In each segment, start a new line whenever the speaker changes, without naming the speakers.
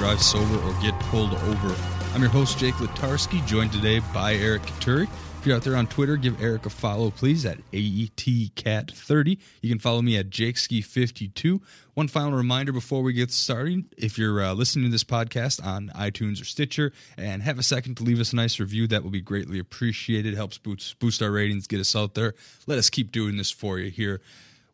Drive Sober or Get Pulled Over. I'm your host, Jake Latarski, joined today by Eric Katuri. If you're out there on Twitter, give Eric a follow, please, at AETCat30. You can follow me at JakeSki52. One final reminder before we get started if you're uh, listening to this podcast on iTunes or Stitcher and have a second to leave us a nice review, that will be greatly appreciated. Helps boost, boost our ratings, get us out there. Let us keep doing this for you here.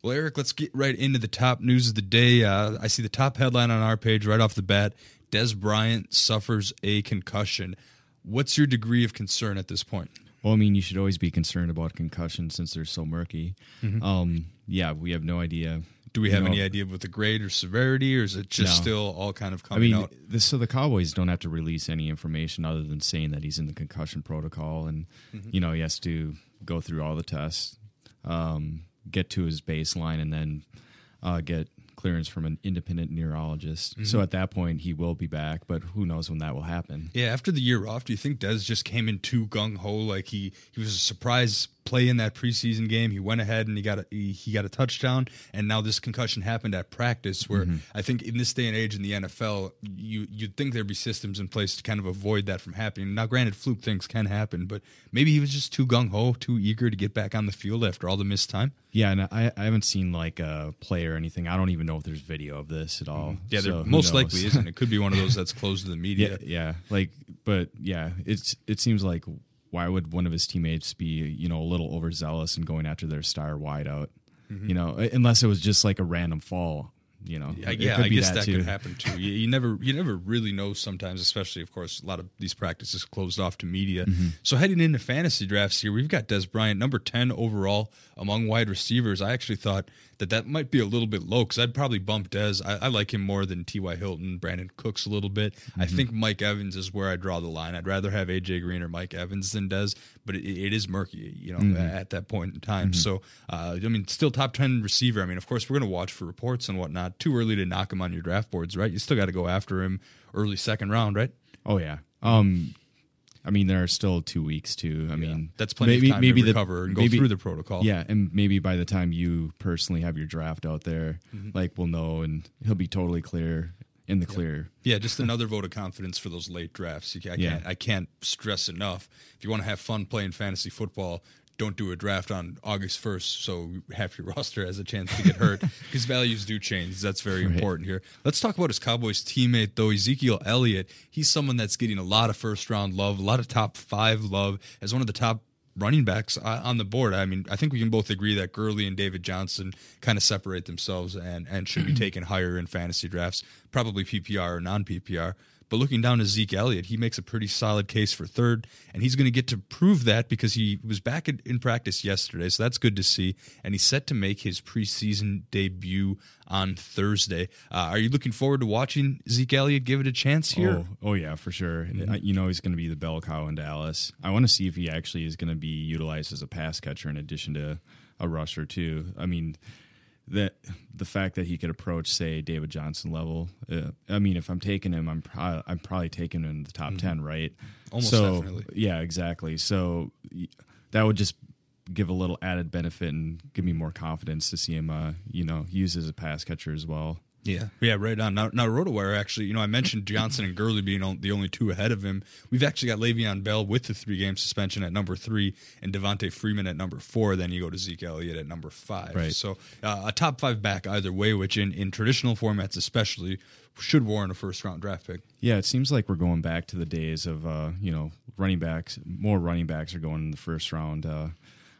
Well, Eric, let's get right into the top news of the day. Uh, I see the top headline on our page right off the bat Dez Bryant suffers a concussion. What's your degree of concern at this point?
Well, I mean, you should always be concerned about concussion since they're so murky. Um, yeah, we have no idea.
Do we have
know,
any idea what the grade or severity, or is it just
No.
still all kind of
I
coming
mean,
out?
this, so the Cowboys don't have to release any information other than saying that he's in the concussion protocol, and
Mm-hmm.
you know he has to go through all the tests, um, get to his baseline, and then uh, get clearance from an independent neurologist.
Mm-hmm.
So at that point, he will be back, but who knows when that will happen?
Yeah, after the year off, do you think Dez just came in too gung ho? Like he he was a surprise play in that preseason game. He went ahead and he got a, he, he got a touchdown, and now this concussion happened at practice. Where mm-hmm. I think in this day and age in the NFL, you you'd think there'd be systems in place to kind of avoid that from happening. Now, granted, fluke things can happen, but maybe he was just too gung ho, too eager to get back on the field after all the missed time.
Yeah, and I, I haven't seen like a play or anything. I don't even know if there's video of this at all. Mm-hmm.
Yeah, there
So who
most likely isn't. It could be one of those that's closed to the media.
Yeah, yeah. Like, but yeah, it's it seems like why would one of his teammates be you know a little overzealous and going after their star wideout?
Mm-hmm.
You know, unless it was just like a random fall. You know,
Yeah,
it
yeah
could
I guess that,
too.
could happen too. You, you never, you never really know. Sometimes, especially of course, a lot of these practices closed off to media.
Mm-hmm.
So heading into fantasy drafts here, we've got Dez Bryant, number ten overall among wide receivers. I actually thought that that might be a little bit low because I'd probably bump Dez. I, I like him more than T.Y. Hilton, Brandin Cooks a little bit. I
Mm-hmm.
think Mike Evans is where I draw the line. I'd rather have AJ Green or Mike Evans than Dez, but it, it is murky, you know,
Mm-hmm.
at that point in time. So, uh, I mean, still top 10 receiver. I mean, of course, we're going to watch for reports and whatnot. Too early to knock him on your draft boards, right? You still got to go after him early second round, right?
Oh yeah. Um, I mean, there are still two weeks too. I mean,
That's plenty
maybe,
of time
maybe
to
the-
recover and go
maybe-
through the protocol.
Yeah, and maybe by the time you personally have your draft out there,
Mm-hmm.
like we'll know, and he'll be totally clear in the clear.
Yeah, just another vote of confidence for those late drafts. I
Yeah.
can't, I can't stress enough. If you want to have fun playing fantasy football, don't do a draft on August 1st so half your roster has a chance to get hurt because values do change. That's very important here. Let's talk about his Cowboys teammate, though, Ezekiel Elliott. He's someone that's getting a lot of first round love, a lot of top five love as one of the top running backs on the board. I mean, I think we can both agree that Gurley and David Johnson kind of separate themselves and, and should be taken higher in fantasy drafts, probably PPR or non PPR. But looking down to Zeke Elliott, he makes a pretty solid case for third, and he's going to get to prove that because he was back in, in practice yesterday, so that's good to see. And he's set to make his preseason debut on Thursday. Uh, are you looking forward to watching Zeke Elliott give it a chance here?
Oh, oh yeah, for sure.
Mm-hmm.
You know he's going to be the bell cow in Dallas. I want to see if he actually is going to be utilized as a pass catcher in addition to a rusher too. I mean, that the fact that he could approach, say, David Johnson level. Uh, I mean, if I'm taking him, I'm pro- I'm probably taking him in the top ten, right?
Almost
so,
definitely.
Yeah, exactly. So that would just give a little added benefit and give me more confidence to see him, uh, you know, use as a pass catcher as well.
Yeah, yeah, right on. Now, now RotoWire actually, you know, I mentioned Johnson and Gurley being on, the only two ahead of him. We've actually got Le'Veon Bell with the three-game suspension at number three, and Devonta Freeman at number four. Then you go to Zeke Elliott at number five.
Right.
So uh, a top five back either way, which in, in traditional formats especially should warrant a first-round draft pick.
Yeah, it seems like we're going back to the days of uh, you know running backs. More running backs are going in the first round, uh,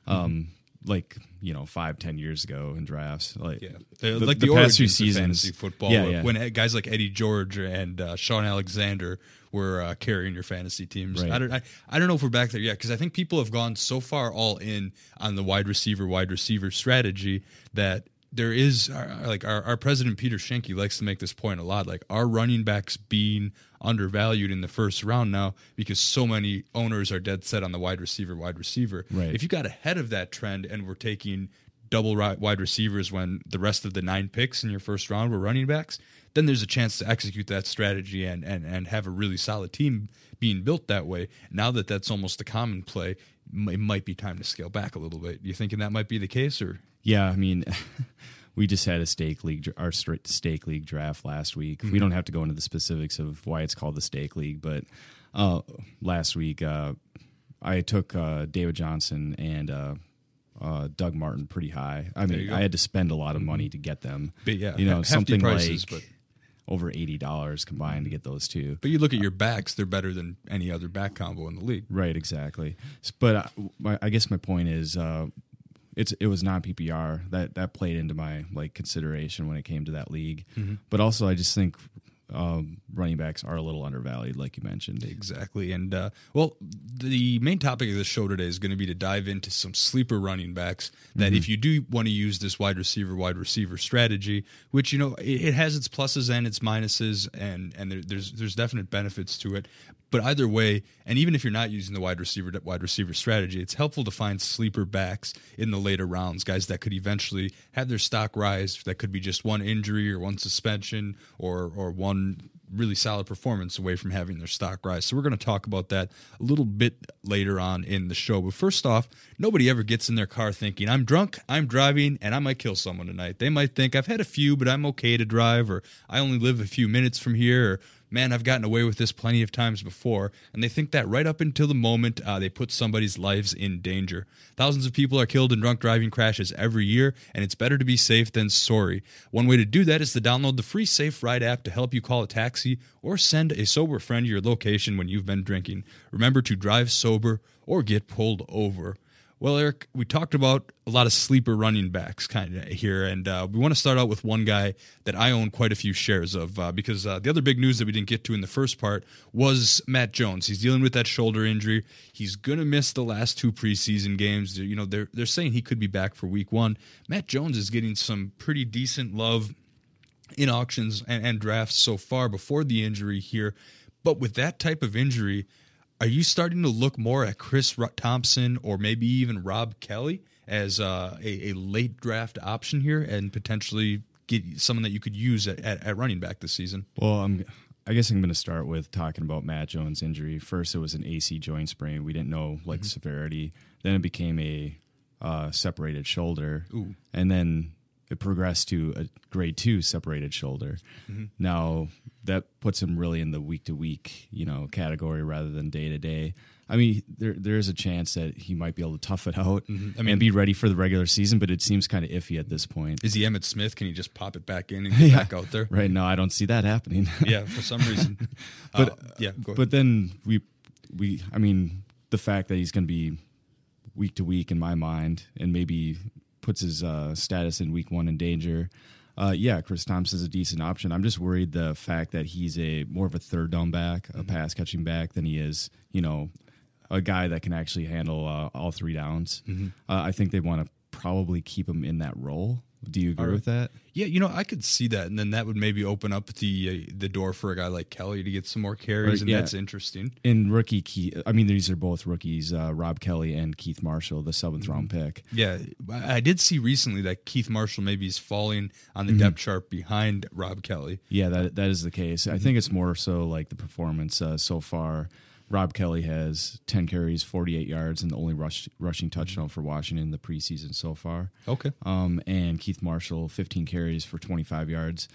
um, like you know five, ten years ago in drafts. Like
Yeah, the, like the, past few seasons fantasy football.
Yeah, yeah.
When guys like Eddie George and uh, Shaun Alexander were uh, carrying your fantasy teams.
Right.
I don't. I, I don't know if we're back there yet because I think people have gone so far all in on the wide receiver, wide receiver strategy that there is uh, like our, our president Peter Schoenke likes to make this point a lot. Like our running backs being undervalued in the first round now because so many owners are dead set on the wide receiver, wide receiver.
Right.
If you got ahead of that trend and we're taking double wide receivers when the rest of the nine picks in your first round were running backs, then there's a chance to execute that strategy and and and have a really solid team being built that way. Now that that's almost a common play, it might be time to scale back a little bit. You thinking that might be the case, or
Yeah, I mean, we just had a stake league, our straight stake league draft last week. We don't have to go into the specifics of why it's called the stake league, but uh, last week uh, I took uh, David Johnson and uh, uh, Doug Martin pretty high. I mean. I had to spend a lot of money to get them.
But yeah,
you know, something
prices,
like
but-
over eighty dollars combined to get those two.
but you look at your backs; they're better than any other back combo in the league.
Right, exactly. But uh, my, I guess my point is, uh, it's it was non PPR that that played into my like consideration when it came to that league. But also, I just think um, running backs are a little undervalued, like you mentioned.
Exactly. And uh, well, the main topic of the show today is going to be to dive into some sleeper running backs that if you do want to use this wide receiver, wide receiver strategy, which you know it, it has its pluses and its minuses, and and there, there's there's definite benefits to it. But either way, and even if you're not using the wide receiver wide receiver strategy, it's helpful to find sleeper backs in the later rounds, guys that could eventually have their stock rise. That could be just one injury or one suspension or or one really solid performance away from having their stock rise. So we're going to talk about that a little bit later on in the show. But first off, nobody ever gets in their car thinking, I'm drunk, I'm driving, and I might kill someone tonight. They might think, I've had a few, but I'm okay to drive, or I only live a few minutes from here, or man, I've gotten away with this plenty of times before. And they think that right up until the moment uh, they put somebody's lives in danger. Thousands of people are killed in drunk driving crashes every year, and it's better to be safe than sorry. One way to do that is to download the free Safe Ride app to help you call a taxi or send a sober friend to your location when you've been drinking. Remember to drive sober or get pulled over. Well, Eric, we talked about a lot of sleeper running backs kind of here, and uh, we want to start out with one guy that I own quite a few shares of uh, because uh, the other big news that we didn't get to in the first part was Matt Jones. He's dealing with that shoulder injury. He's to miss the last two preseason games. You know, they're they're saying he could be back for Week One. Matt Jones is getting some pretty decent love in auctions and, and drafts so far before the injury here, but with that type of injury are you starting to look more at Chris Thompson or maybe even Rob Kelley as uh, a, a, late draft option here and potentially get someone that you could use at, at, at running back this season?
Well, I'm, I guess I'm going to start with talking about Matt Jones' injury. First, it was an AC joint sprain. We didn't know like mm-hmm. severity. Then it became a uh, separated shoulder,
Ooh.
and then it progressed to a grade two separated shoulder. Mm-hmm. Now that puts him really in the week to week, you know, category rather than day to day. I mean, there there is a chance that he might be able to tough it out mm-hmm. I mean, and be ready for the regular season, but it seems kind of iffy at this point.
Is he Emmitt Smith? Can he just pop it back in and get yeah. back out there?
Right now, I don't see that happening.
yeah, for some reason.
but uh, yeah, but then we we I mean, the fact that he's going to be week to week in my mind, and maybe puts his uh, status in week one in danger. Uh, yeah, Chris Thompson is a decent option. I'm just worried the fact that he's a more of a third down back, a mm-hmm. pass catching back, than he is, you know, a guy that can actually handle uh, all three downs. Mm-hmm. Uh, I think they want to probably keep him in that role. Do you agree right. with that?
Yeah, you know, I could see that, and then that would maybe open up the uh, the door for a guy like Kelley to get some more carries, and yeah. that's interesting.
In rookie Keith, I mean, these are both rookies, uh, Rob Kelley and Keith Marshall, the seventh mm-hmm. round pick.
Yeah, I did see recently that Keith Marshall maybe is falling on the mm-hmm. depth chart behind Rob Kelley.
Yeah, that that is the case. I think it's more so like the performance uh, so far. Rob Kelley has 10 carries, 48 yards, and the only rush, rushing touchdown for Washington in the preseason so far.
Okay.
Um, and Keith Marshall, 15 carries for 25 yards.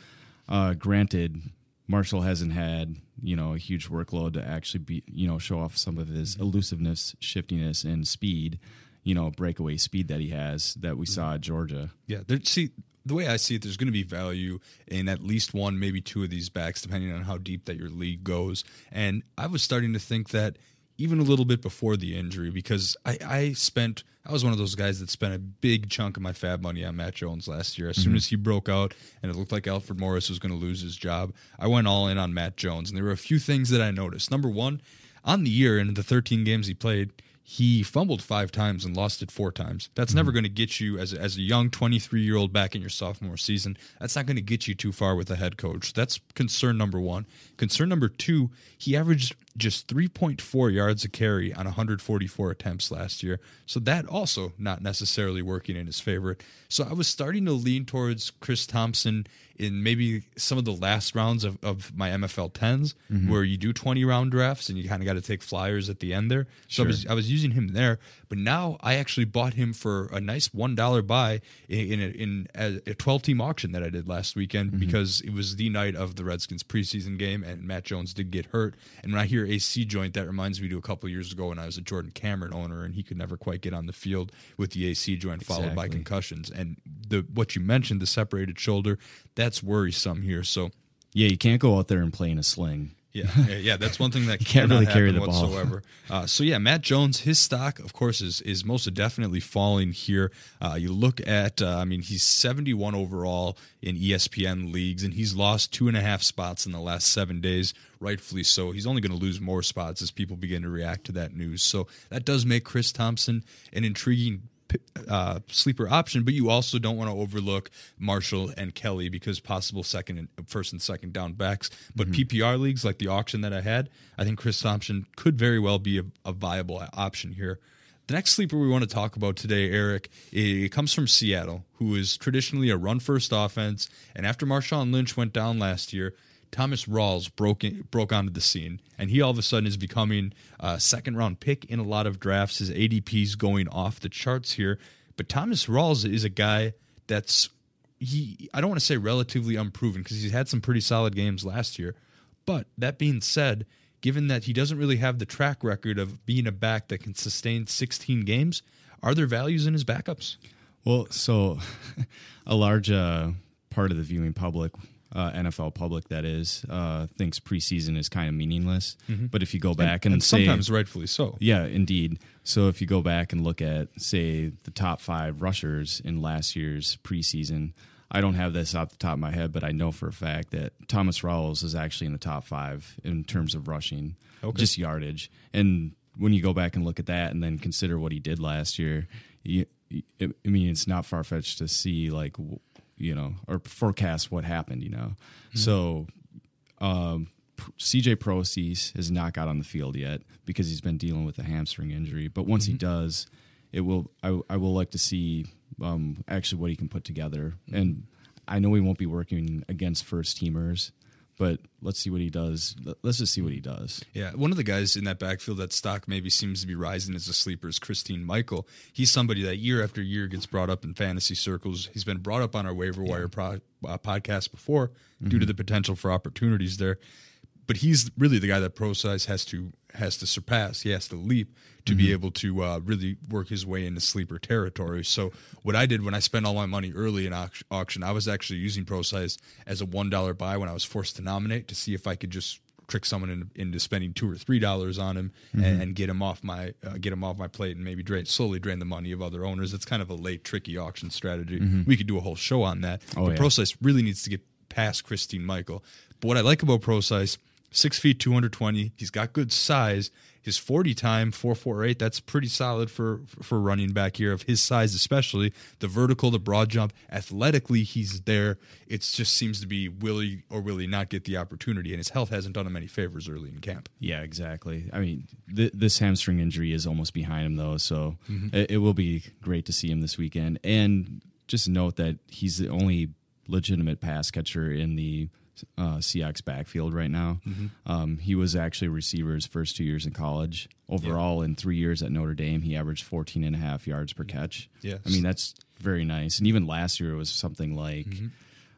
Uh, granted, Marshall hasn't had you know a huge workload to actually be you know show off some of his elusiveness, shiftiness, and speed. You know, breakaway speed that he has that we saw at Georgia.
Yeah, there, see, the way I see it, there's going to be value in at least one, maybe two of these backs, depending on how deep that your league goes. And I was starting to think that even a little bit before the injury, because I, I spent, I was one of those guys that spent a big chunk of my fab money on Matt Jones last year. As mm-hmm. soon as he broke out and it looked like Alfred Morris was going to lose his job, I went all in on Matt Jones. And there were a few things that I noticed. Number one, on the year and the 13 games he played, he fumbled five times and lost it four times. That's mm-hmm. never going to get you as as a young 23 year old back in your sophomore season. That's not going to get you too far with a head coach. That's concern number one. Concern number two, he averaged just 3.4 yards a carry on 144 attempts last year. So that also not necessarily working in his favor. So I was starting to lean towards Chris Thompson in maybe some of the last rounds of, of my MFL 10s mm-hmm. where you do 20 round drafts and you kind of got to take flyers at the end there. So sure. I, was, I was using him there. But now I actually bought him for a nice $1 buy in, in, a, in a 12 team auction that I did last weekend mm-hmm. because it was the night of the Redskins preseason game and Matt Jones did get hurt. And when I hear AC joint, that reminds me to a couple years ago when I was a Jordan Cameron owner and he could never quite get on the field with the AC joint followed exactly. by concussions. And the what you mentioned, the separated shoulder, that's worrisome here. So
yeah, you can't go out there and play in a sling.
Yeah, yeah, that's one thing that
can't really carry the
whatsoever.
ball.
Uh, so yeah, Matt Jones, his stock, of course, is is most definitely falling here. Uh, you look at, uh, I mean, he's seventy one overall in ESPN leagues, and he's lost two and a half spots in the last seven days. Rightfully so. He's only going to lose more spots as people begin to react to that news. So that does make Chris Thompson an intriguing uh, sleeper option, but you also don't want to overlook Marshall and Kelley because possible second and first and second down backs. But mm-hmm. PPR leagues like the auction that I had, I think Chris Thompson could very well be a, a viable option here. The next sleeper we want to talk about today, Eric, it comes from Seattle, who is traditionally a run first offense. And after Marshawn Lynch went down last year, Thomas Rawls broke in, broke onto the scene, and he all of a sudden is becoming a second round pick in a lot of drafts. His ADP is going off the charts here, but Thomas Rawls is a guy that's he. I don't want to say relatively unproven because he's had some pretty solid games last year, but that being said, given that he doesn't really have the track record of being a back that can sustain 16 games, are there values in his backups?
Well, so a large uh, part of the viewing public uh, NFL public that is uh, thinks preseason is kind of meaningless.
Mhm.
But if you go back and,
and
say-
sometimes rightfully so.
yeah, indeed. So if you go back and look at, say, the top five rushers in last year's preseason, I don't have this off the top of my head, but I know for a fact that Thomas Rawls is actually in the top five in terms of rushing,
Okay.
just yardage. And when you go back and look at that, and then consider what he did last year, you, I mean, it's not far fetched to see like you know or forecast what happened. You know, so um, CJ Prosise has not got on the field yet because he's been dealing with a hamstring injury. But once he does, it will. I, I will like to see um, actually what he can put together. And I know he won't be working against first teamers, but let's see what he does. Let- Let's just see what he does.
Yeah, one of the guys in that backfield that stock maybe seems to be rising as a sleeper is Christine Michael. He's somebody that year after year gets brought up in fantasy circles. He's been brought up on our waiver wire pro, uh, podcast before due to the potential for opportunities there. But he's really the guy that Pro has to has to surpass. He has to leap to be able to uh, really work his way into sleeper territory. So what I did when I spent all my money early in auction, I was actually using Pro as a one dollar buy when I was forced to nominate to see if I could just trick someone into, into spending two or three dollars on him and, and get him off my uh, get him off my plate and maybe drain slowly drain the money of other owners. It's kind of a late tricky auction strategy. We could do a whole show on that.
Oh,
but
yeah.
Prosise really needs to get past Christine Michael. But what I like about Prosise, six feet two hundred twenty. He's got good size. His forty time four four eight. That's pretty solid for for running back here of his size, especially the vertical, the broad jump. Athletically, he's there. It just seems to be will he or will he not get the opportunity, and his health hasn't done him any favors early in camp.
Yeah, exactly. I mean, th- this hamstring injury is almost behind him, though, so mm-hmm. it, it will be great to see him this weekend. And just note that he's the only legitimate pass catcher in the uh, Seahawks backfield right now. Um, he was actually a receiver his first two years in college. Overall, in three years at Notre Dame, he averaged 14 and a half yards per catch.
Yes.
I mean, that's very nice. And even last year, it was something like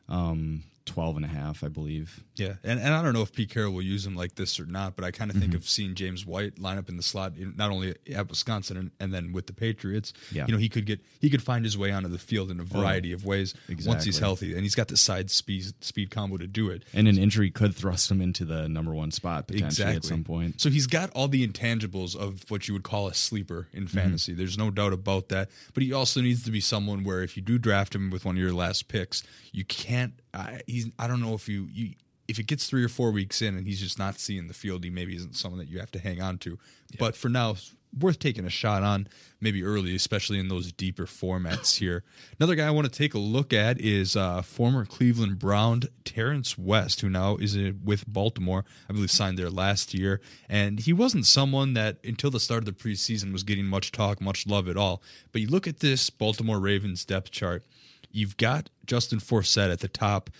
um, 12 and a half, I believe.
Yeah, and, and I don't know if Pete Carroll will use him like this or not, but I kind of think of seeing James White line up in the slot, in- not only at Wisconsin and, and then with the Patriots.
Yeah.
you know he could get he could find his way onto the field in a variety of ways once he's healthy, and he's got the side speed speed combo to do it.
And an injury could thrust him into the number one spot potentially at some point.
So he's got all the intangibles of what you would call a sleeper in
Mm-hmm.
fantasy. There's no doubt about that. But he also needs to be someone where if you do draft him with one of your last picks, you can't. I, he's. I don't know if you. you if it gets three or four weeks in and he's just not seeing the field, he maybe isn't someone that you have to hang on to. But for now, worth taking a shot on maybe early, especially in those deeper formats here. Another guy I want to take a look at is uh, former Cleveland Brown Terrence West, who now is uh, with Baltimore. I believe signed there last year, and he wasn't someone that until the start of the preseason was getting much talk, much love at all. But you look at this Baltimore Ravens depth chart. You've got Justin Forsett at the top,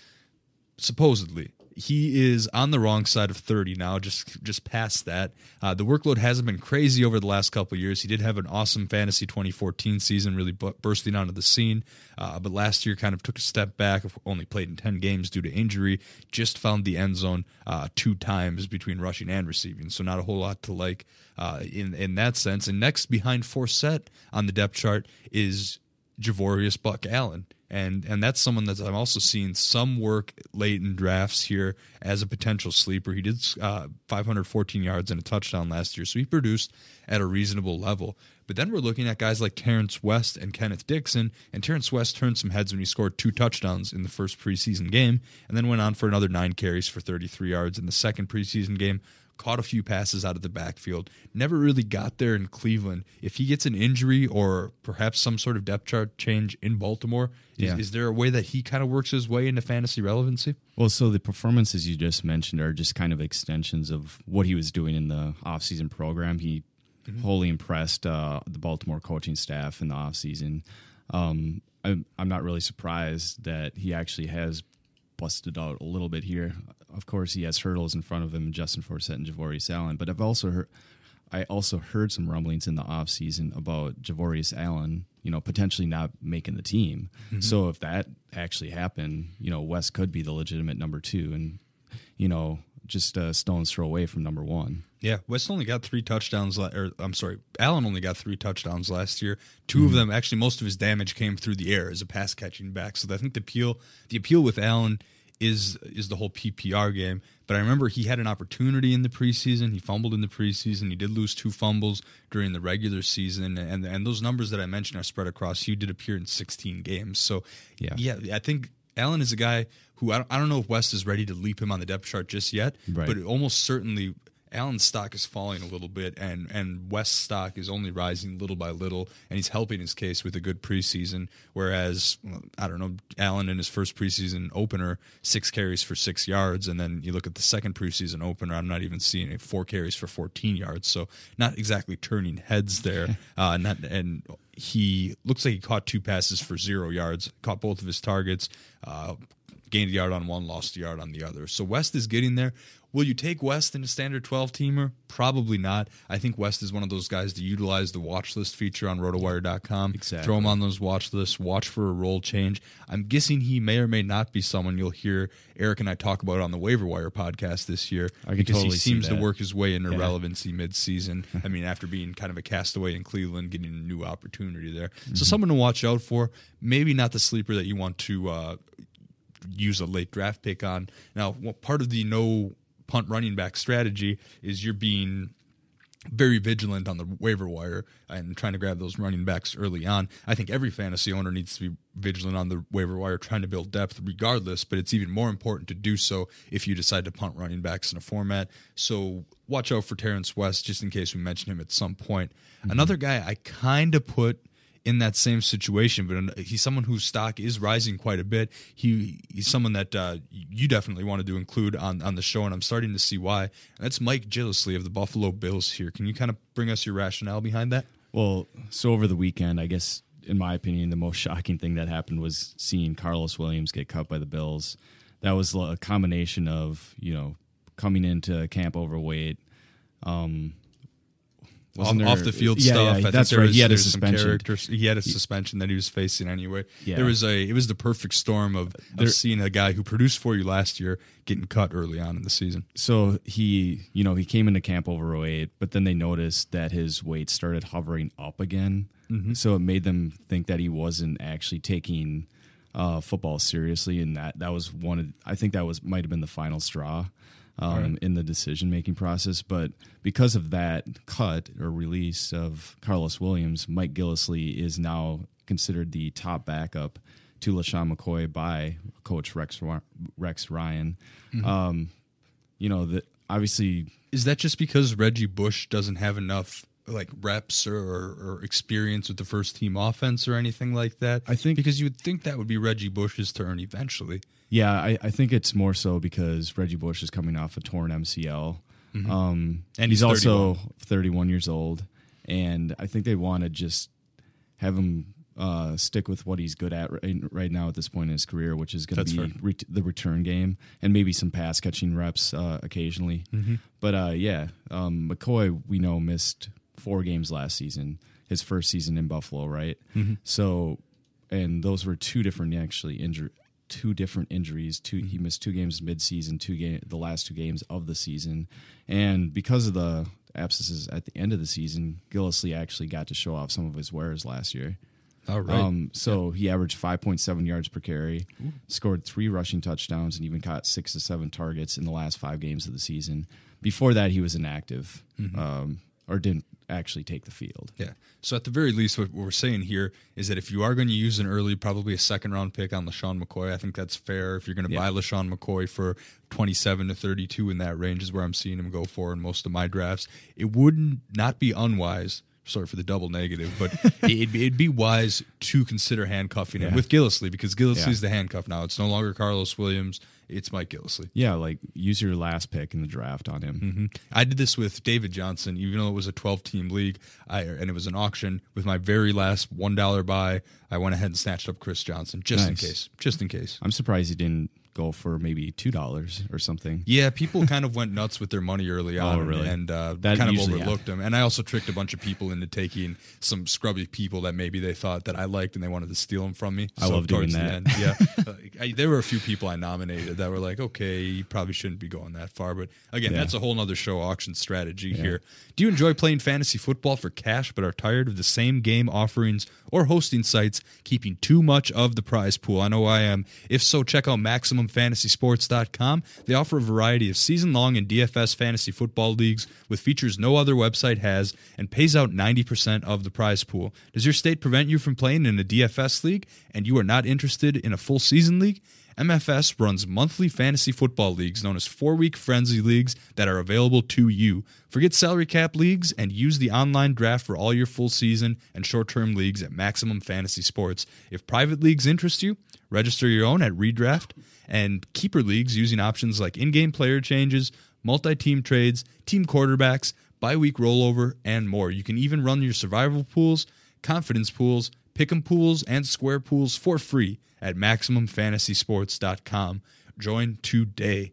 supposedly. He is on the wrong side of 30 now just just past that. Uh, the workload hasn't been crazy over the last couple years. He did have an awesome fantasy 2014 season really bu- bursting onto the scene. Uh, but last year kind of took a step back only played in 10 games due to injury just found the end zone uh, two times between rushing and receiving. So not a whole lot to like uh, in in that sense. And next behind Forsett on the depth chart is Javorius Buck Allen. And and that's someone that I'm also seeing some work late in drafts here as a potential sleeper. He did uh, 514 yards and a touchdown last year, so he produced at a reasonable level. But then we're looking at guys like Terrence West and Kenneth Dixon. And Terrence West turned some heads when he scored two touchdowns in the first preseason game, and then went on for another nine carries for 33 yards in the second preseason game caught a few passes out of the backfield, never really got there in Cleveland. If he gets an injury or perhaps some sort of depth chart change in Baltimore, is,
Yeah.
is there a way that he kind of works his way into fantasy relevancy?
Well, so the performances you just mentioned are just kind of extensions of what he was doing in the offseason program. He wholly impressed uh, the Baltimore coaching staff in the offseason. Um, I'm, I'm not really surprised that he actually has busted out a little bit here. Of course, he has hurdles in front of him, Justin Forsett and Javorius Allen. But I've also heard, I also heard some rumblings in the offseason about Javorius Allen, you know, potentially not making the team. Mm-hmm. So if that actually happened, you know, West could be the legitimate number two, and you know, just a stone's throw away from number one.
Yeah, West only got three touchdowns. Or I'm sorry, Allen only got three touchdowns last year. 2 of mm-hmm. them, actually, most of his damage came through the air as a pass catching back. So I think the appeal, the appeal with Allen is is the whole PPR game. But I remember he had an opportunity in the preseason. He fumbled in the preseason. He did lose two fumbles during the regular season, and and those numbers that I mentioned are spread across. He did appear in 16 games. So
Yeah.
yeah, I think Allen is a guy who I don't, I don't know if West is ready to leap him on the depth chart just yet,
Right.
but almost certainly Allen's stock is falling a little bit, and and West's stock is only rising little by little, and he's helping his case with a good preseason. Whereas I don't know Allen in his first preseason opener, six carries for six yards, and then you look at the second preseason opener, I'm not even seeing it, four carries for 14 yards, so not exactly turning heads there. uh, not and he looks like he caught two passes for zero yards, caught both of his targets. Uh, gained a yard on one, lost a yard on the other. So West is getting there. Will you take West in a standard 12 teamer? Probably not. I think West is one of those guys to utilize the watch list feature on rotowire.com.
Exactly.
Throw him on those watch lists, watch for a role change. I'm guessing he may or may not be someone you'll hear Eric and I talk about on the waiver wire podcast this year because
totally
he
see
seems to work his way into
Yeah.
relevancy mid-season. I mean, after being kind of a castaway in Cleveland, getting a new opportunity there.
Mm-hmm.
So someone to watch out for. Maybe not the sleeper that you want to uh, use a late draft pick on. Now, what part of the no punt running back strategy is you're being very vigilant on the waiver wire and trying to grab those running backs early on. I think every fantasy owner needs to be vigilant on the waiver wire, trying to build depth regardless, but it's even more important to do so if you decide to punt running backs in a format. So watch out for Terrence West just in case we mention him at some point. Mm-hmm. Another guy I kind of put in that same situation, but he's someone whose stock is rising quite a bit. He he's someone that uh, you definitely wanted to include on on the show, and I'm starting to see why. And that's Mike Gillislee of the Buffalo Bills. Here, can you kind of bring us your rationale behind that?
Well, so over the weekend, I guess, in my opinion, the most shocking thing that happened was seeing Karlos Williams get cut by the Bills. That was a combination of, you know, coming into camp overweight. Um,
Off,
there-
off the field
Yeah,
stuff.
yeah,
I
that's
there
right.
was-
He had a suspension.
He had a suspension that he was facing anyway.
Yeah.
There was a. It was the perfect storm of,
There-
of seeing a guy who produced for you last year getting cut early on in the season.
so he you know he came into camp overweight but then they noticed that his weight started hovering up again so it made them think that he wasn't actually taking uh, football seriously and that that was one of i think that was might have been the final straw um, in the decision making process but because of that cut or release of karlos williams mike gillislee is now considered the top backup to LeSean McCoy by coach rex, rex ryan. Um, you know that obviously
Is that just because Reggie Bush doesn't have enough like reps or, or experience with the first team offense or anything like that?
I think-
because you would think that would be Reggie Bush's turn eventually.
yeah I, I think it's more so because reggie bush is coming off a torn mcl um,
And
he's,
he's
also
31.
31 years old and i think they want to just have him uh, stick with what he's good at right, right now at this point in his career, which is going to be ret- the return game and maybe some pass catching reps uh, occasionally.
Mm-hmm.
But uh, yeah, um, McCoy we know missed four games last season, his first season in Buffalo, right?
Mm-hmm.
So, and those were two different actually injury. Two different injuries. Two he missed two games mid-season. Two game the last two games of the season, and because of the absences at the end of the season, Gillislee actually got to show off some of his wares last year.
All right.
Um, so he averaged 5.7 yards per carry, scored three rushing touchdowns, and even caught six to seven targets in the last five games of the season. Before that, he was inactive um, or didn't actually take the field.
Yeah. So at the very least, what we're saying here is that if you are going to use an early, probably a second round pick on LeSean McCoy, I think that's fair. If you're going to
Yeah.
buy LeSean McCoy for 27 to 32 in that range is where I'm seeing him go for in most of my drafts, it would not be unwise. Sorry for the double negative, but it'd, be, it'd be wise to consider handcuffing him
Yeah.
with Gillislee because Gillislee's
Yeah.
the handcuff now. It's no longer Karlos Williams. It's Mike Gillislee.
Yeah, like use your last pick in the draft on him. Mm-hmm.
I did this with David Johnson, even though it was a 12 team league, I, and it was an auction. With my very last one dollar buy, I went ahead and snatched up Chris Johnson just in case. Just in case.
I'm surprised he didn't go for maybe two dollars or something.
Yeah, people kind of went nuts with their money early on,
Oh, really?
and uh,
That
kind of overlooked them. And I also tricked a bunch of people into taking some scrubby people that maybe they thought that I liked, and they wanted to steal them from me.
I love doing
the
that.
yeah, Uh, I, there were a few people I nominated that were like, okay, you probably shouldn't be going that far. But again,
Yeah.
that's a whole other show auction strategy here. Do you enjoy playing fantasy football for cash, but are tired of the same game offerings or hosting sites keeping too much of the prize pool? I know I am. If so, check out MaximumFantasySports.com. They offer a variety of season long and DFS fantasy football leagues with features no other website has and pays out 90% of the prize pool. Does your state prevent you from playing in a DFS league and you are not interested in a full season league? MFS runs monthly fantasy football leagues known as four week frenzy leagues that are available to you. Forget salary cap leagues and use the online draft for all your full season and short term leagues at Maximum Fantasy Sports. If private leagues interest you, register your own at Redraft and keeper leagues using options like in game player changes, multi team trades, team quarterbacks, bye week rollover, and more. You can even run your survival pools, confidence pools, pick'em pools, and square pools for free at MaximumFantasySports.com. Join today.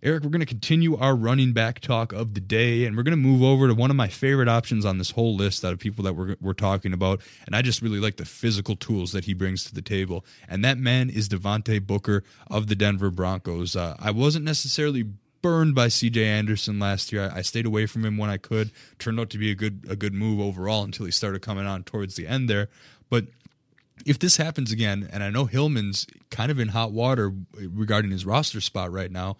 Eric, we're going to continue our running back talk of the day, and we're going to move over to one of my favorite options on this whole list out of people that we're, we're talking about. And I just really like the physical tools that he brings to the table. And that man is Devontae Booker of the Denver Broncos. Uh, I wasn't necessarily burned by CJ Anderson last year. I, I, stayed away from him when I could. Turned out to be a good a good move overall until he started coming on towards the end there. But if this happens again, and I know Hillman's kind of in hot water regarding his roster spot right now,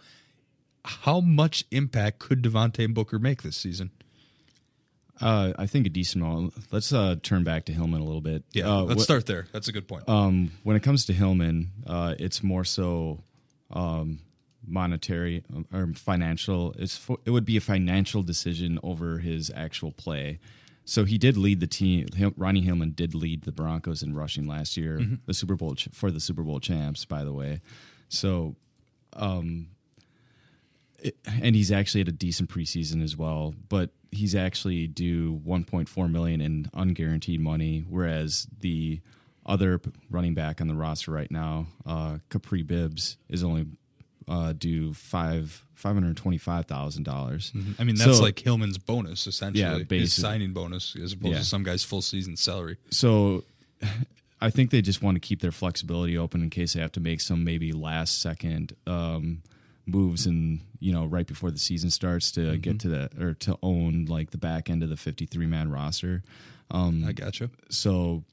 how much impact could Devontae Booker make this season?
Uh, I think a decent amount. Let's uh, turn back to Hillman a little bit.
Yeah,
uh,
let's wh- start there. That's a good point.
Um, when it comes to Hillman, uh, it's more so um, monetary um, or financial. It's it would be a financial decision over his actual play. So he did lead the team. Ronnie Hillman did lead the Broncos in rushing last year, mm-hmm. the Super Bowl ch- for the Super Bowl champs, by the way. So, um, it, and he's actually had a decent preseason as well. But he's actually due 1.4 million in unguaranteed money, whereas the other running back on the roster right now, uh, Kapri Bibbs, is only uh, due five five hundred twenty five thousand dollars.
Mm-hmm. I mean, that's so, like Hillman's bonus essentially.
Yeah,
his signing bonus as opposed yeah. to some guy's full season salary.
So, I think they just want to keep their flexibility open in case they have to make some maybe last second um, moves and you know right before the season starts to mm-hmm. get to the or to own like the back end of the fifty three man roster.
Um, I gotcha.
So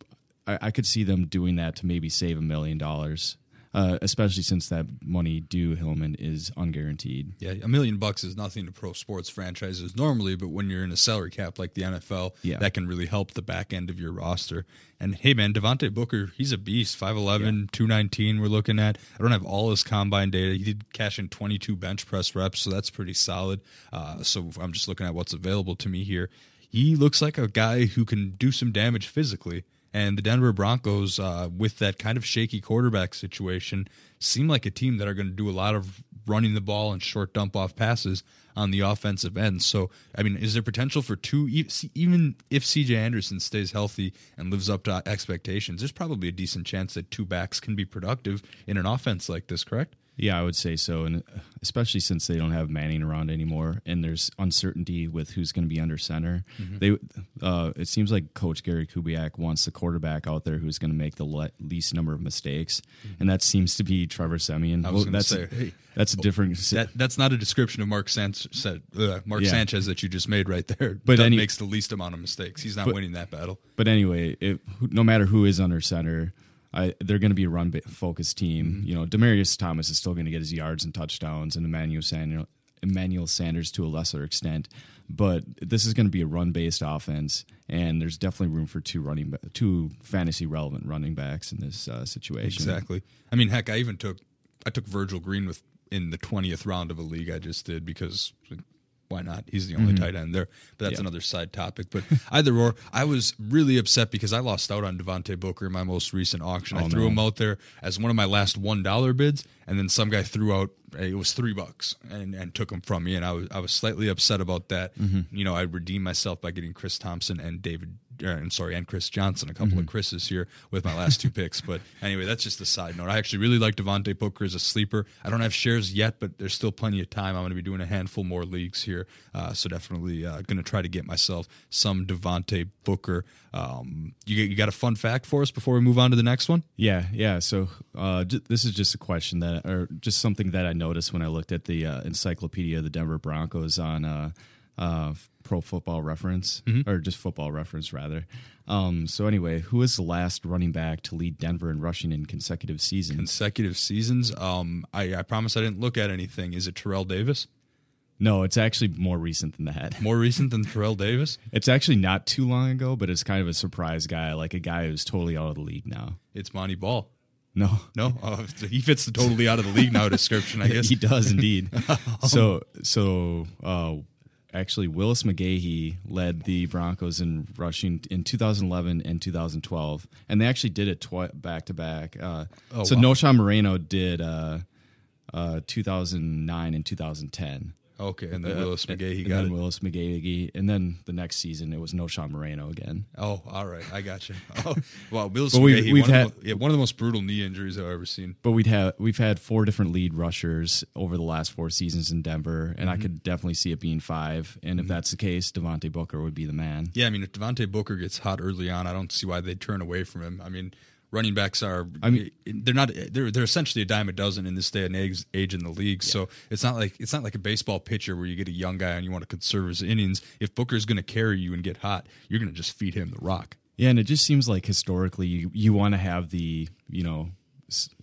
I, I could see them doing that to maybe save a million dollars uh, especially since that money due Hillman is unguaranteed.
Yeah, a million bucks is nothing to pro sports franchises normally, but when you're in a salary cap like the NFL, yeah. that can really help the back end of your roster. And hey, man, Devontae Booker, he's a beast. 5'11, yeah. 219, we're looking at. I don't have all his combine data. He did cash in 22 bench press reps, so that's pretty solid. Uh, so I'm just looking at what's available to me here. He looks like a guy who can do some damage physically. And the Denver Broncos, uh, with that kind of shaky quarterback situation, seem like a team that are going to do a lot of running the ball and short dump off passes on the offensive end. So, I mean, is there potential for two, even if CJ Anderson stays healthy and lives up to expectations, there's probably a decent chance that two backs can be productive in an offense like this, correct?
Yeah, I would say so, and especially since they don't have Manning around anymore, and there's uncertainty with who's going to be under center. Mm-hmm. They, uh, it seems like Coach Gary Kubiak wants the quarterback out there who's going to make the le- least number of mistakes, mm-hmm. and that seems to be Trevor Siemian.
I was well, that's say, hey,
that's a different.
That, that's not a description of Mark, San- uh, Mark yeah. Sanchez that you just made right there. But he makes the least amount of mistakes. He's not but, winning that battle.
But anyway, if, no matter who is under center I, they're going to be a run focused team. Mm-hmm. You know, Demaryius Thomas is still going to get his yards and touchdowns, and Emmanuel Sanders, Emmanuel Sanders to a lesser extent. But this is going to be a run based offense, and there's definitely room for two running, two fantasy relevant running backs in this uh, situation.
Exactly. I mean, heck, I even took I took Virgil Green with in the twentieth round of a league I just did because why not? He's the only mm-hmm. tight end there. But that's yeah. another side topic. But either or, I was really upset because I lost out on Devontae Booker in my most recent auction. Oh, I threw no. him out there as one of my last one dollar bids, and then some guy threw out it was three bucks and, and took him from me, and I was I was slightly upset about that. Mm-hmm. You know, I redeemed myself by getting Chris Thompson and David uh, I'm sorry, and Chris Johnson, a couple mm-hmm. of Chris's here with my last two picks. But anyway, that's just a side note. I actually really like Devontae Booker as a sleeper. I don't have shares yet, but there's still plenty of time. I'm going to be doing a handful more leagues here, uh, so definitely uh, going to try to get myself some Devontae Booker. Um, you you got a fun fact for us before we move on to the next one?
Yeah, yeah. So uh, j- this is just a question that, or just something that I noticed when I looked at the uh, encyclopedia of the Denver Broncos on uh, uh, Pro Football Reference,
Mm-hmm.
or just Football Reference rather. Um, so anyway, who is the last running back to lead Denver in rushing in consecutive seasons?
Consecutive seasons. Um, I, I promise I didn't look at anything. Is it Terrell Davis?
no, it's actually more recent than that.
More recent than Terrell Davis?
It's actually not too long ago, but it's kind of a surprise guy, like a guy who's totally out of the league now.
It's Montee Ball.
No,
No, uh, he fits the totally out of the league now description, I guess.
he does indeed. so, so uh, actually, Willis McGahee led the Broncos in rushing in 2011 and 2012, and they actually did it twi- back to back. Uh,
Oh,
so
wow.
Moreno did uh, uh, 2009 and 2010.
Okay, and then Willis
Uh,
McGahee
and
got
then
it.
Willis McGahee, and then the next season it was Knowshon Moreno again.
Oh, all right, I got you. Oh, wow, Willis
But we've-
McGahee,
we've
one,
had-
of the, yeah, one of the most brutal knee injuries I've ever seen.
But we'd have we've had four different lead rushers over the last four seasons in Denver, and I could definitely see it being five. And if that's the case, Devontae Booker would be the man.
Yeah, I mean, if Devontae Booker gets hot early on, I don't see why they'd turn away from him. I mean, running backs are. I mean, they're not. They're they're essentially a dime a dozen in this day and age, age in the league. So it's not like it's not like a baseball pitcher where you get a young guy and you want to conserve his innings. If Booker's going to carry you and get hot, you're going to just feed him the rock.
Yeah, and it just seems like historically you, you want to have the you know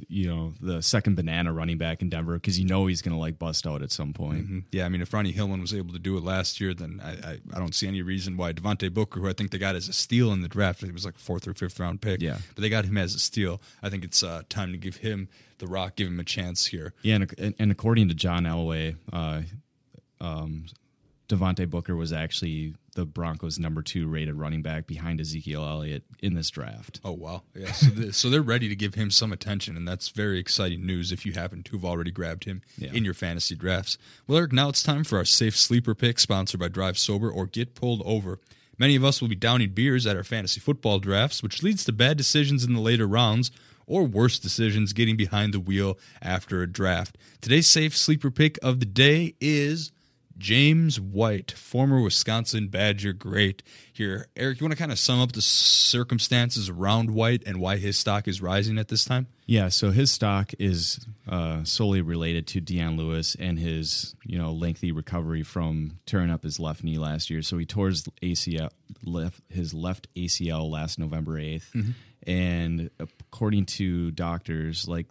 you know the second banana running back in Denver because you know he's going to like bust out at some point.
Mhm. Yeah, I mean, if Ronnie Hillman was able to do it last year, then I, I, I don't see any reason why Devontae Booker, who I think they got as a steal in the draft, it was like a fourth or fifth round pick.
Yeah.
but they got him as a steal. I think it's uh, time to give him the rock, give him a chance here.
Yeah, and, and, and according to John Elway, uh, um, Devontae Booker was actually the Broncos' number two rated running back behind Ezekiel Elliott in this draft.
Oh wow, yeah. So, they, so they're ready to give him some attention, and that's very exciting news. If you happen to have already grabbed him
Yeah.
in your fantasy drafts, well, Eric, now it's time for our safe sleeper pick, sponsored by Drive Sober or Get Pulled Over. Many of us will be downing beers at our fantasy football drafts, which leads to bad decisions in the later rounds. Or worse decisions getting behind the wheel after a draft. Today's safe sleeper pick of the day is James White, former Wisconsin Badger great. Here, Eric, you want to kind of sum up the circumstances around White and why his stock is rising at this time?
Yeah, so his stock is uh, solely related to Dion Lewis and his you know lengthy recovery from tearing up his left knee last year. So he tore his ACL left his left ACL last November 8th and according to doctors, like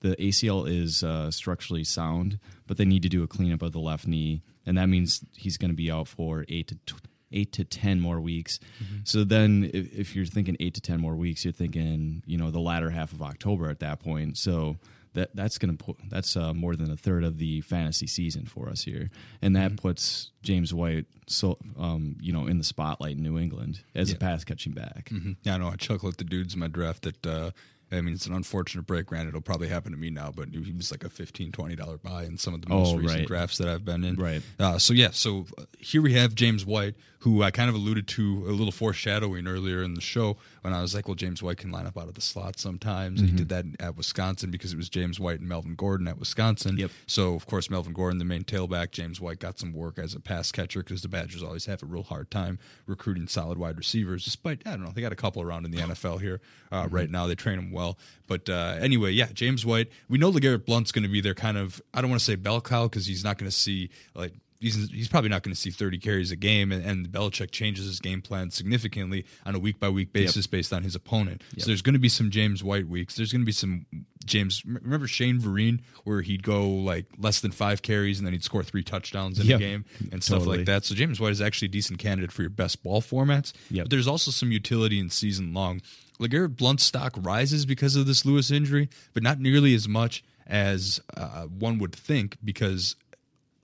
the ACL is uh, structurally sound, but they need to do a cleanup of the left knee, and that means he's going to be out for eight to tw- eight to ten more weeks. So then, if, if you're thinking eight to ten more weeks, you're thinking you know the latter half of October at that point. So that that's going to put that's uh, more than a third of the fantasy season for us here, and that puts James White so um, you know in the spotlight in New England as a pass catching back.
Yeah, I know. I chuckle at the dudes in my draft that, uh, I mean, it's an unfortunate break. Granted, it'll probably happen to me now, but he was like a $15, $20 buy in some of the most
Oh,
recent
right.
drafts that I've been in.
Right.
Uh, so, yeah, so uh, here we have James White, who I kind of alluded to a little foreshadowing earlier in the show when I was like, well, James White can line up out of the slot sometimes. And he did that at Wisconsin because it was James White and Melvin Gordon at Wisconsin.
Yep.
So, of course, Melvin Gordon, the main tailback, James White got some work as a pass catcher because the Badgers always have a real hard time recruiting solid wide receivers, despite, I don't know, they got a couple around in the NFL here uh, right now. They train them well. But uh, anyway, yeah, James White, we know LeGarrette Blunt's going to be their kind of, I don't want to say bell cow because he's not going to see, like, He's, he's probably not going to see 30 carries a game, and, and Belichick changes his game plan significantly on a week by week basis based on his opponent. So there's going to be some James White weeks. There's going to be some James. Remember Shane Vereen, where he'd go like less than five carries and then he'd score three touchdowns in
Yep.
a game and stuff
Totally.
like that. So James White is actually a decent candidate for your best ball formats.
Yep.
But there's also some utility in season long. LeGarrette Blunt's stock rises because of this Lewis injury, but not nearly as much as uh, one would think because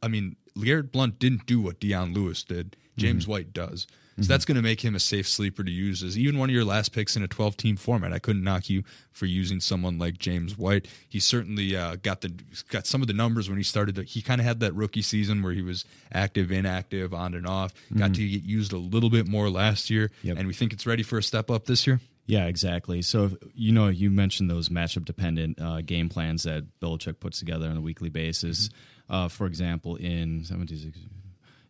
I mean, Garrett Blunt didn't do what Dion Lewis did. James White does. So that's going to make him a safe sleeper to use as even one of your last picks in a 12 team format. I couldn't knock you for using someone like James White. He certainly uh, got the got some of the numbers when he started. To, he kind of had that rookie season where he was active, inactive, on and off. Got to get used a little bit more last year,
Yep.
and we think it's ready for a step up this year.
Yeah, exactly. So if- you know, you mentioned those matchup dependent uh, game plans that Belichick puts together on a weekly basis. Uh, for example, in 76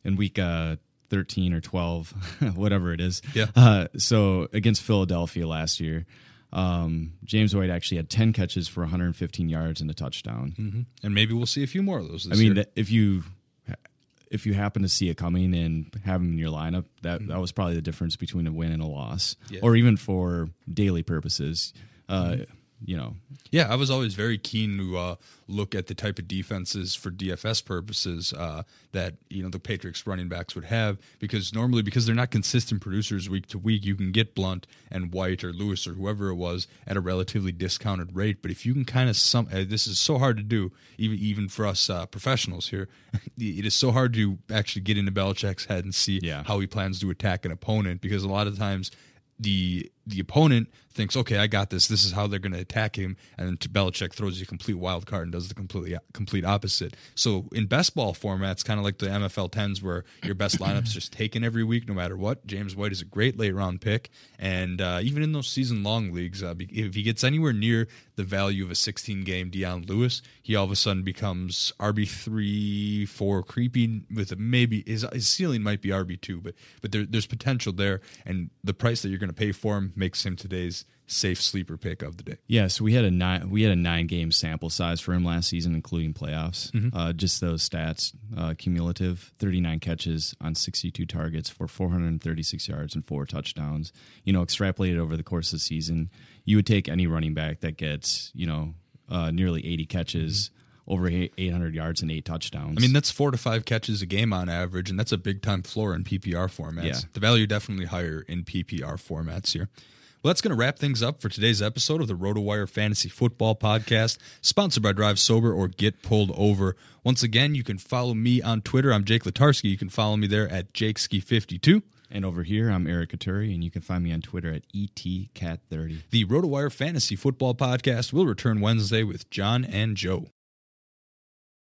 in week uh, thirteen or twelve, whatever it is.
Yeah.
Uh, so against Philadelphia last year, um, James White actually had ten catches for 115 yards and a touchdown.
And maybe we'll see a few more of those. This
I mean,
year.
if you if you happen to see it coming and have him in your lineup, that that was probably the difference between a win and a loss,
Yeah.
or even for daily purposes. Uh, You know,
Yeah, I was always very keen to uh, look at the type of defenses for DFS purposes uh, that you know the Patriots running backs would have because normally because they're not consistent producers week to week, you can get Blunt and White or Lewis or whoever it was at a relatively discounted rate. But if you can kind of some, uh, this is so hard to do, even even for us uh, professionals here. it is so hard to actually get into Belichick's head and see
Yeah.
how he plans to attack an opponent because a lot of times the the opponent thinks, okay, I got this. This is how they're going to attack him, and then Belichick throws you a complete wild card and does the completely complete opposite. So in best ball formats, kind of like the MFL tens, where your best lineups just taken every week, no matter what. James White is a great late round pick, and uh, even in those season long leagues, uh, if he gets anywhere near the value of a 16 game Dion Lewis, he all of a sudden becomes RB three, four, creeping with a maybe his, his ceiling might be RB two, but but there, there's potential there, and the price that you're going to pay for him makes him today's safe sleeper pick of the day.
Yeah, so we had a nine we had a nine game sample size for him last season, including playoffs. Uh, just those stats, uh, cumulative: thirty nine catches on sixty two targets for four hundred and thirty six yards and four touchdowns. You know, extrapolated over the course of the season, you would take any running back that gets you know uh, nearly eighty catches. Over eight hundred yards and eight touchdowns.
I mean, that's four to five catches a game on average, and that's a big time floor in PPR formats.
Yeah.
The value definitely higher in PPR formats here. Well, that's going to wrap things up for today's episode of the RotoWire Fantasy Football Podcast, sponsored by Drive Sober or Get Pulled Over. Once again, you can follow me on Twitter. I'm Jake Letarski. You can follow me there at JakeSki52.
and over here, I'm Eric Katuri, and you can find me on Twitter at E etcat30.
The RotoWire Fantasy Football Podcast will return Wednesday with John and Joe.